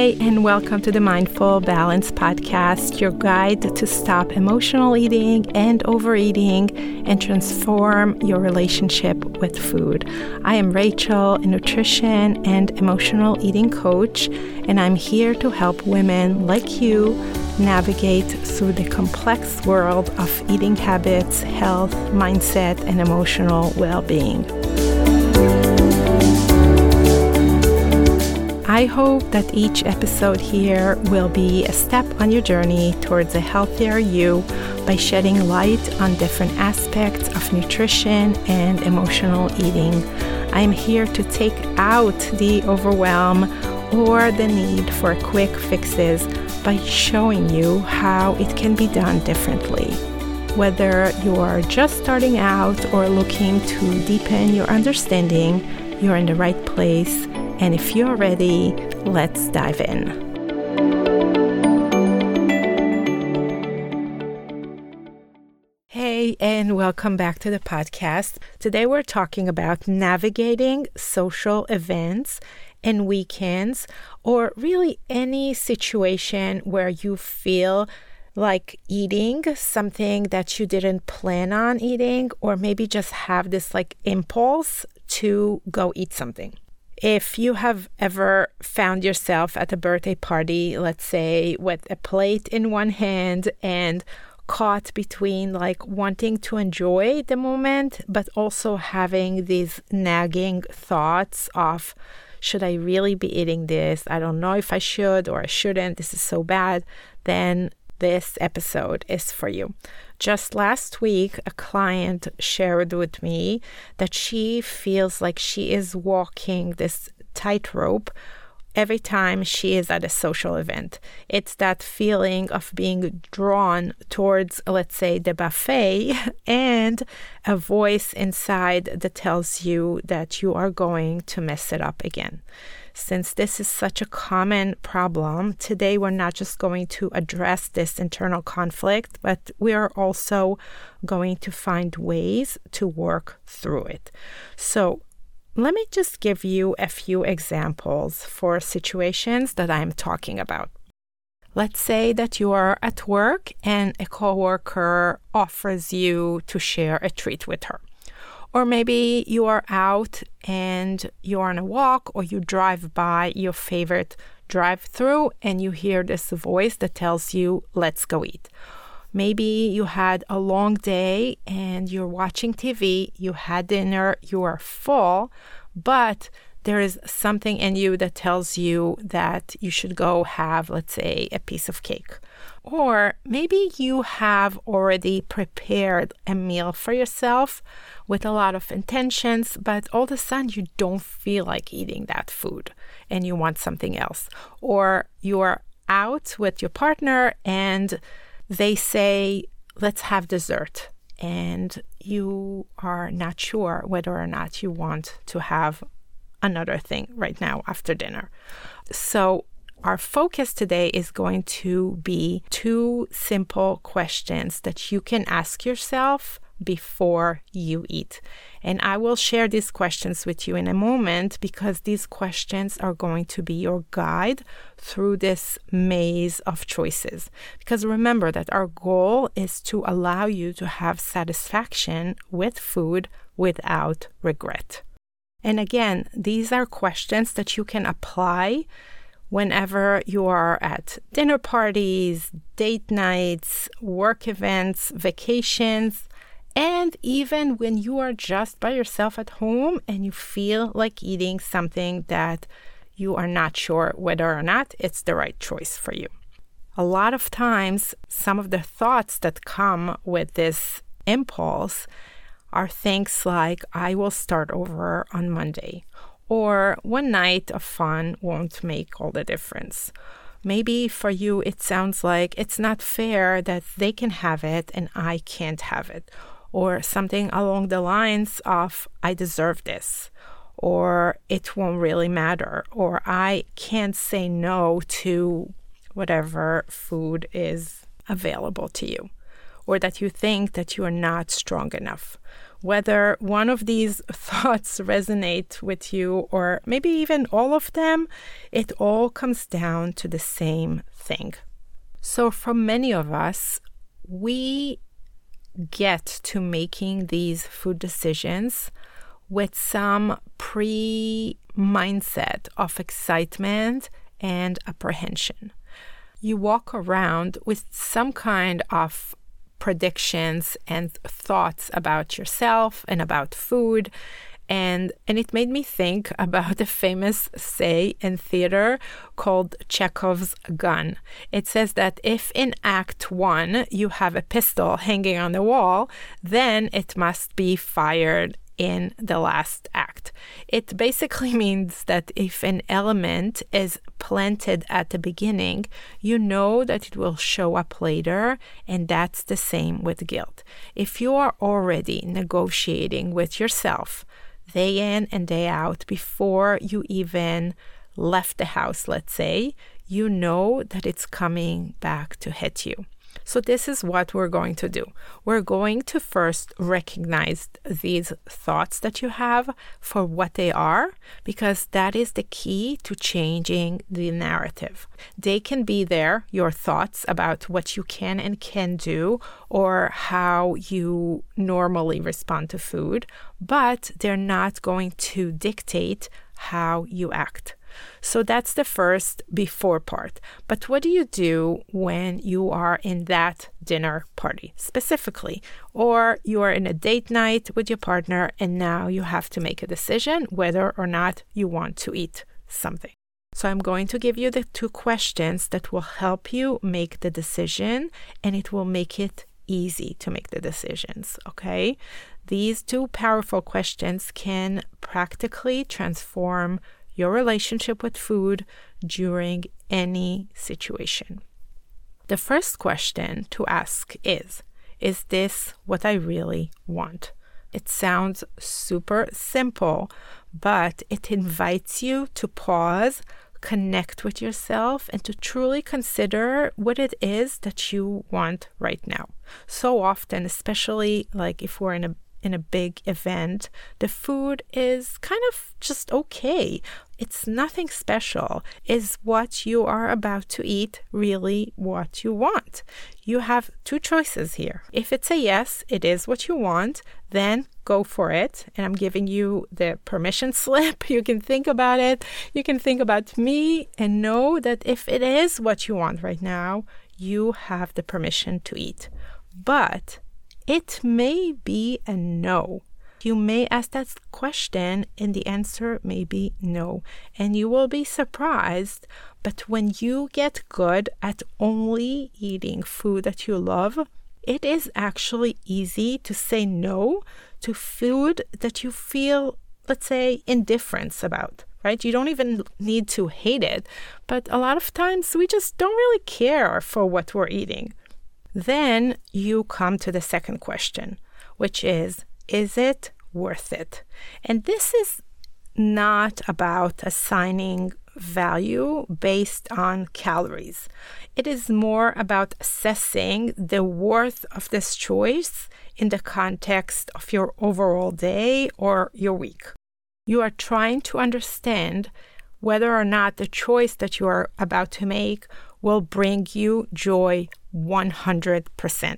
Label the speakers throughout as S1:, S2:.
S1: And welcome to the Mindful Balance Podcast, your guide to stop emotional eating and overeating and transform your relationship with food. I am Rachel, a nutrition and emotional eating coach, and I'm here to help women like you navigate through the complex world of eating habits, health, mindset, and emotional well being. I hope that each episode here will be a step on your journey towards a healthier you by shedding light on different aspects of nutrition and emotional eating. I am here to take out the overwhelm or the need for quick fixes by showing you how it can be done differently. Whether you are just starting out or looking to deepen your understanding, you're in the right place and if you're ready, let's dive in. Hey, and welcome back to the podcast. Today we're talking about navigating social events and weekends, or really any situation where you feel like eating something that you didn't plan on eating, or maybe just have this like impulse to go eat something. If you have ever found yourself at a birthday party, let's say with a plate in one hand and caught between like wanting to enjoy the moment, but also having these nagging thoughts of, should I really be eating this? I don't know if I should or I shouldn't. This is so bad. Then this episode is for you. Just last week, a client shared with me that she feels like she is walking this tightrope every time she is at a social event. It's that feeling of being drawn towards, let's say, the buffet, and a voice inside that tells you that you are going to mess it up again. Since this is such a common problem, today we're not just going to address this internal conflict, but we are also going to find ways to work through it. So, let me just give you a few examples for situations that I'm talking about. Let's say that you are at work and a coworker offers you to share a treat with her. Or maybe you are out and you're on a walk or you drive by your favorite drive through and you hear this voice that tells you, let's go eat. Maybe you had a long day and you're watching TV, you had dinner, you are full, but there is something in you that tells you that you should go have, let's say, a piece of cake. Or maybe you have already prepared a meal for yourself with a lot of intentions, but all of a sudden you don't feel like eating that food and you want something else. Or you're out with your partner and they say, let's have dessert. And you are not sure whether or not you want to have another thing right now after dinner. So, our focus today is going to be two simple questions that you can ask yourself before you eat. And I will share these questions with you in a moment because these questions are going to be your guide through this maze of choices. Because remember that our goal is to allow you to have satisfaction with food without regret. And again, these are questions that you can apply whenever you are at dinner parties, date nights, work events, vacations, and even when you are just by yourself at home and you feel like eating something that you are not sure whether or not it's the right choice for you. A lot of times, some of the thoughts that come with this impulse are things like, I will start over on Monday, or one night of fun won't make all the difference. Maybe for you, it sounds like it's not fair that they can have it and I can't have it, or something along the lines of, I deserve this, or it won't really matter, or I can't say no to whatever food is available to you. or that you think that you are not strong enough. Whether one of these thoughts resonate with you or maybe even all of them, it all comes down to the same thing. So, for many of us, we get to making these food decisions with some pre mindset of excitement and apprehension. You walk around with some kind of predictions and thoughts about yourself and about food. And, and it made me think about a famous say in theater called Chekhov's gun. It says that if in Act One you have a pistol hanging on the wall, then it must be fired in the last act. It basically means that if an element is planted at the beginning, you know that it will show up later, and that's the same with guilt. If you are already negotiating with yourself day in and day out before you even left the house, let's say, you know that it's coming back to hit you. So, this is what we're going to do. We're going to first recognize these thoughts that you have for what they are, because that is the key to changing the narrative. They can be there, your thoughts about what you can and can do, or how you normally respond to food, but they're not going to dictate how you act. So that's the first before part. But what do you do when you are in that dinner party specifically? Or you are in a date night with your partner and now you have to make a decision whether or not you want to eat something. So, I'm going to give you the two questions that will help you make the decision and it will make it easy to make the decisions. Okay. These two powerful questions can practically transform your relationship with food during any situation. The first question to ask is Is this what I really want? It sounds super simple, but it invites you to pause, connect with yourself, and to truly consider what it is that you want right now. So often, especially like if we're in a in a big event, the food is kind of just okay. It's nothing special. Is what you are about to eat really what you want? You have two choices here. If it's a yes, it is what you want, then go for it. And I'm giving you the permission slip. You can think about it. You can think about me and know that if it is what you want right now, you have the permission to eat. But it may be a no. You may ask that question, and the answer may be no. And you will be surprised. But when you get good at only eating food that you love, it is actually easy to say no to food that you feel, let's say, indifference about, right? You don't even need to hate it. But a lot of times we just don't really care for what we're eating. Then you come to the second question, which is Is it worth it? And this is not about assigning value based on calories. It is more about assessing the worth of this choice in the context of your overall day or your week. You are trying to understand whether or not the choice that you are about to make will bring you joy 100%?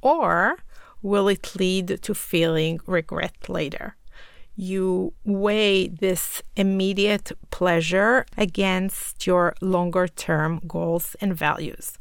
S1: Or will it lead to feeling regret later? You weigh this immediate pleasure against your longer term goals and values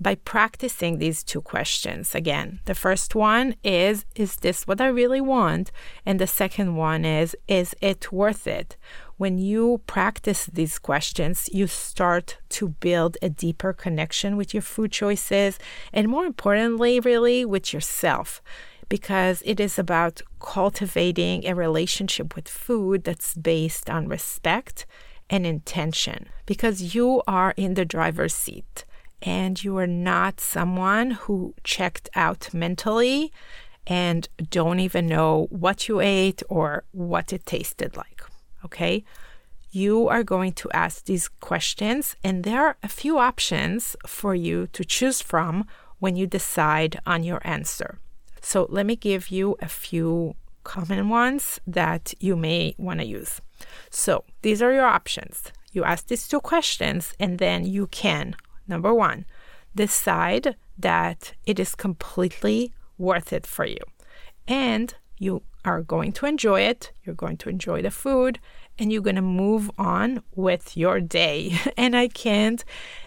S1: by practicing these two questions again. The first one is Is this what I really want? And the second one is Is it worth it? When you practice these questions, you start to build a deeper connection with your food choices and, more importantly, really with yourself because it is about cultivating a relationship with food that's based on respect and intention because you are in the driver's seat and you are not someone who checked out mentally and don't even know what you ate or what it tasted like. Okay. You are going to ask these questions, and there are a few options for you to choose from when you decide on your answer. So, let me give you a few common ones that you may want to use. So, these are your options. You ask these two questions, and then you can, number one, decide that it is completely worth it for you. And you are going to enjoy it, you're going to enjoy the food, and you're going to move on with your day. and I can't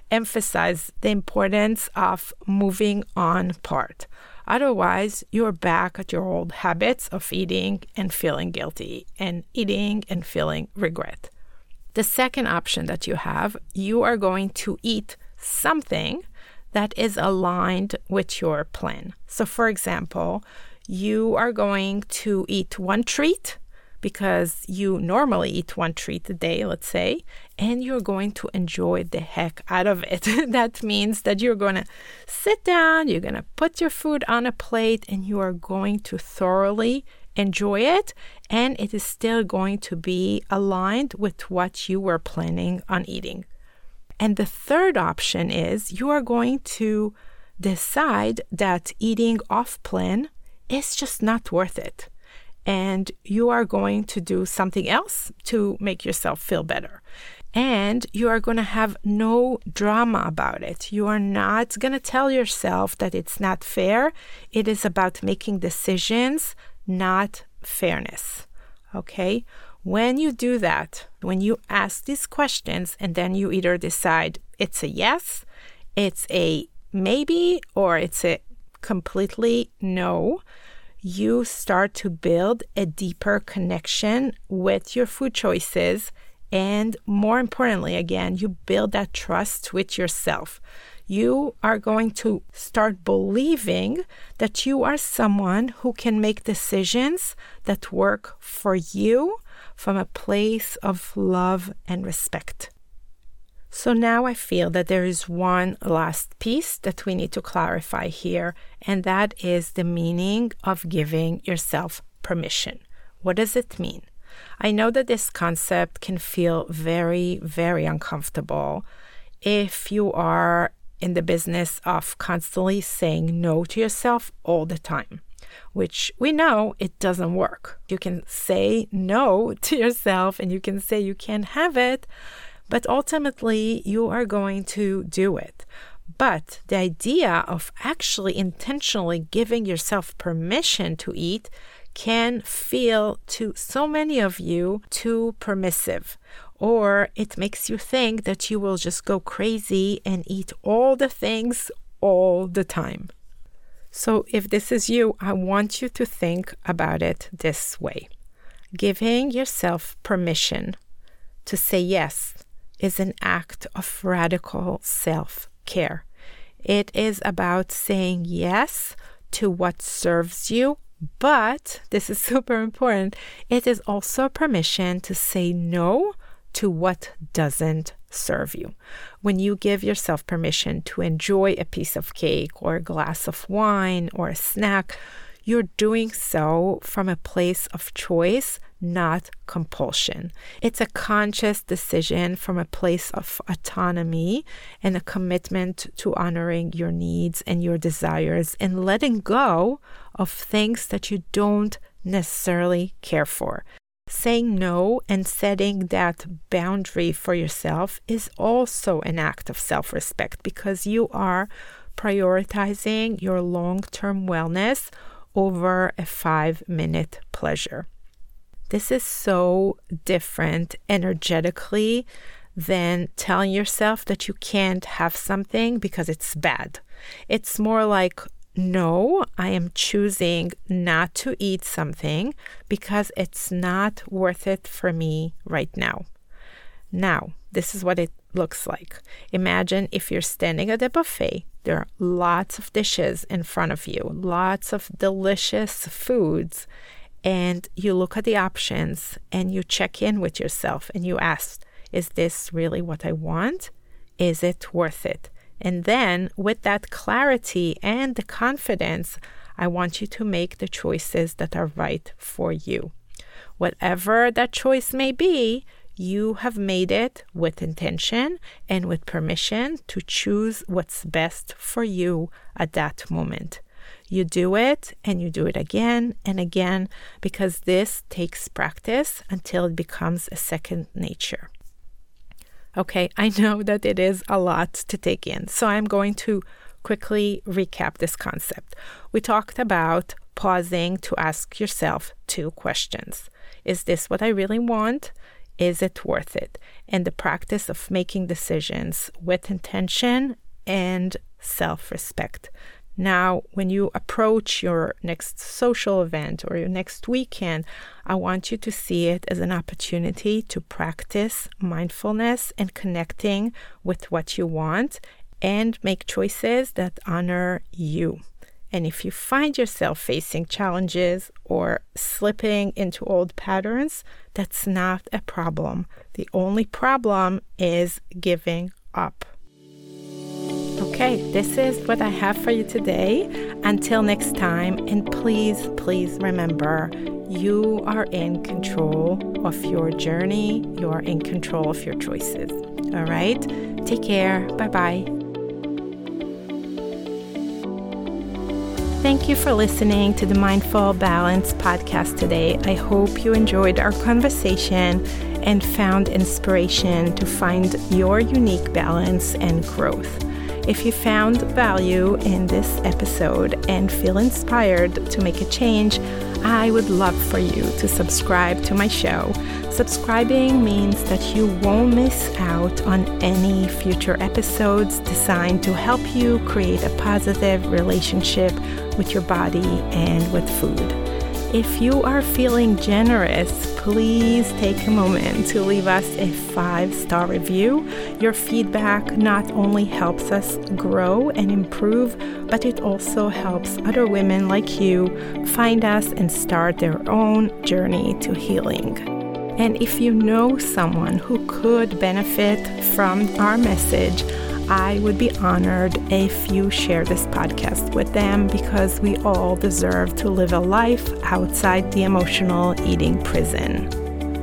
S1: emphasize the importance of moving on part. Otherwise, you're back at your old habits of eating and feeling guilty, and eating and feeling regret. The second option that you have, you are going to eat something that is aligned with your plan. So, for example, you are going to eat one treat because you normally eat one treat a day, let's say, and you're going to enjoy the heck out of it. that means that you're going to sit down, you're going to put your food on a plate, and you are going to thoroughly enjoy it. And it is still going to be aligned with what you were planning on eating. And the third option is you are going to decide that eating off plan is just not worth it. And you are going to do something else to make yourself feel better. And you are going to have no drama about it. You are not going to tell yourself that it's not fair. It is about making decisions, not fairness. Okay? When you do that, when you ask these questions and then you either decide it's a yes, it's a maybe, or it's a completely no, you start to build a deeper connection with your food choices. And more importantly, again, you build that trust with yourself. You are going to start believing that you are someone who can make decisions that work for you from a place of love and respect. So now I feel that there is one last piece that we need to clarify here, and that is the meaning of giving yourself permission. What does it mean? I know that this concept can feel very, very uncomfortable if you are in the business of constantly saying no to yourself all the time which we know it doesn't work. You can say no to yourself and you can say you can't have it, but ultimately you are going to do it. But the idea of actually intentionally giving yourself permission to eat can feel to so many of you too permissive. Or it makes you think that you will just go crazy and eat all the things all the time. So, if this is you, I want you to think about it this way giving yourself permission to say yes is an act of radical self care. It is about saying yes to what serves you, but this is super important. It is also permission to say no to what doesn't serve you. When you give yourself permission to enjoy a piece of cake or a glass of wine or a snack, you're doing so from a place of choice, not compulsion. It's a conscious decision from a place of autonomy and a commitment to honoring your needs and your desires and letting go of things that you don't necessarily care for. Saying no and setting that boundary for yourself is also an act of self respect because you are prioritizing your long term wellness over a five minute pleasure. This is so different energetically than telling yourself that you can't have something because it's bad. It's more like no, I am choosing not to eat something because it's not worth it for me right now. Now, this is what it looks like. Imagine if you're standing at a buffet, there are lots of dishes in front of you, lots of delicious foods, and you look at the options and you check in with yourself and you ask, is this really what I want? Is it worth it? And then, with that clarity and the confidence, I want you to make the choices that are right for you. Whatever that choice may be, You have made it with intention and with permission to choose what's best for you at that moment. You do it and you do it again and again because this takes practice until it becomes a second nature. Okay, I know that it is a lot to take in, so I'm going to quickly recap this concept. We talked about pausing to ask yourself two questions Is this what I really want? Is it worth it? And the practice of making decisions with intention and self respect. Now, when you approach your next social event or your next weekend, I want you to see it as an opportunity to practice mindfulness and connecting with what you want and make choices that honor you. And if you find yourself facing challenges or slipping into old patterns, that's not a problem. The only problem is giving up. Okay, this is what I have for you today. Until next time, and please, please remember you are in control of your journey, you are in control of your choices. All right, take care. Bye bye. Thank you for listening to the Mindful Balance podcast today. I hope you enjoyed our conversation and found inspiration to find your unique balance and growth. If you found value in this episode and feel inspired to make a change, I would love for you to subscribe to my show. Subscribing means that you won't miss out on any future episodes designed to help you create a positive relationship with your body and with food. If you are feeling generous, please take a moment to leave us a five star review. Your feedback not only helps us grow and improve, but it also helps other women like you find us and start their own journey to healing. And if you know someone who could benefit from our message, I would be honored if you share this podcast with them because we all deserve to live a life outside the emotional eating prison.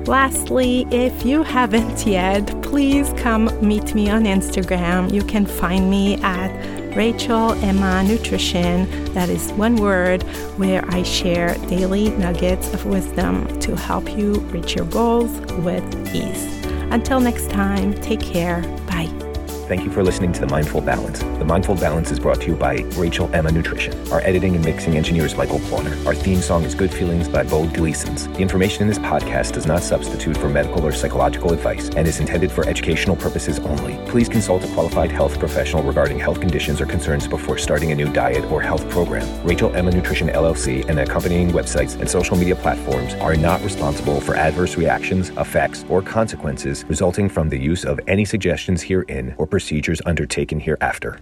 S1: Lastly, if you haven't yet, please come meet me on Instagram. You can find me at Rachel Emma Nutrition. That is one word where I share daily nuggets of wisdom to help you reach your goals with ease. Until next time, take care. Bye.
S2: Thank you for listening to The Mindful Balance. The Mindful Balance is brought to you by Rachel Emma Nutrition. Our editing and mixing engineer is Michael Corner. Our theme song is Good Feelings by Bo Gleasons. The information in this podcast does not substitute for medical or psychological advice and is intended for educational purposes only. Please consult a qualified health professional regarding health conditions or concerns before starting a new diet or health program. Rachel Emma Nutrition LLC and the accompanying websites and social media platforms are not responsible for adverse reactions, effects, or consequences resulting from the use of any suggestions herein or procedures undertaken hereafter.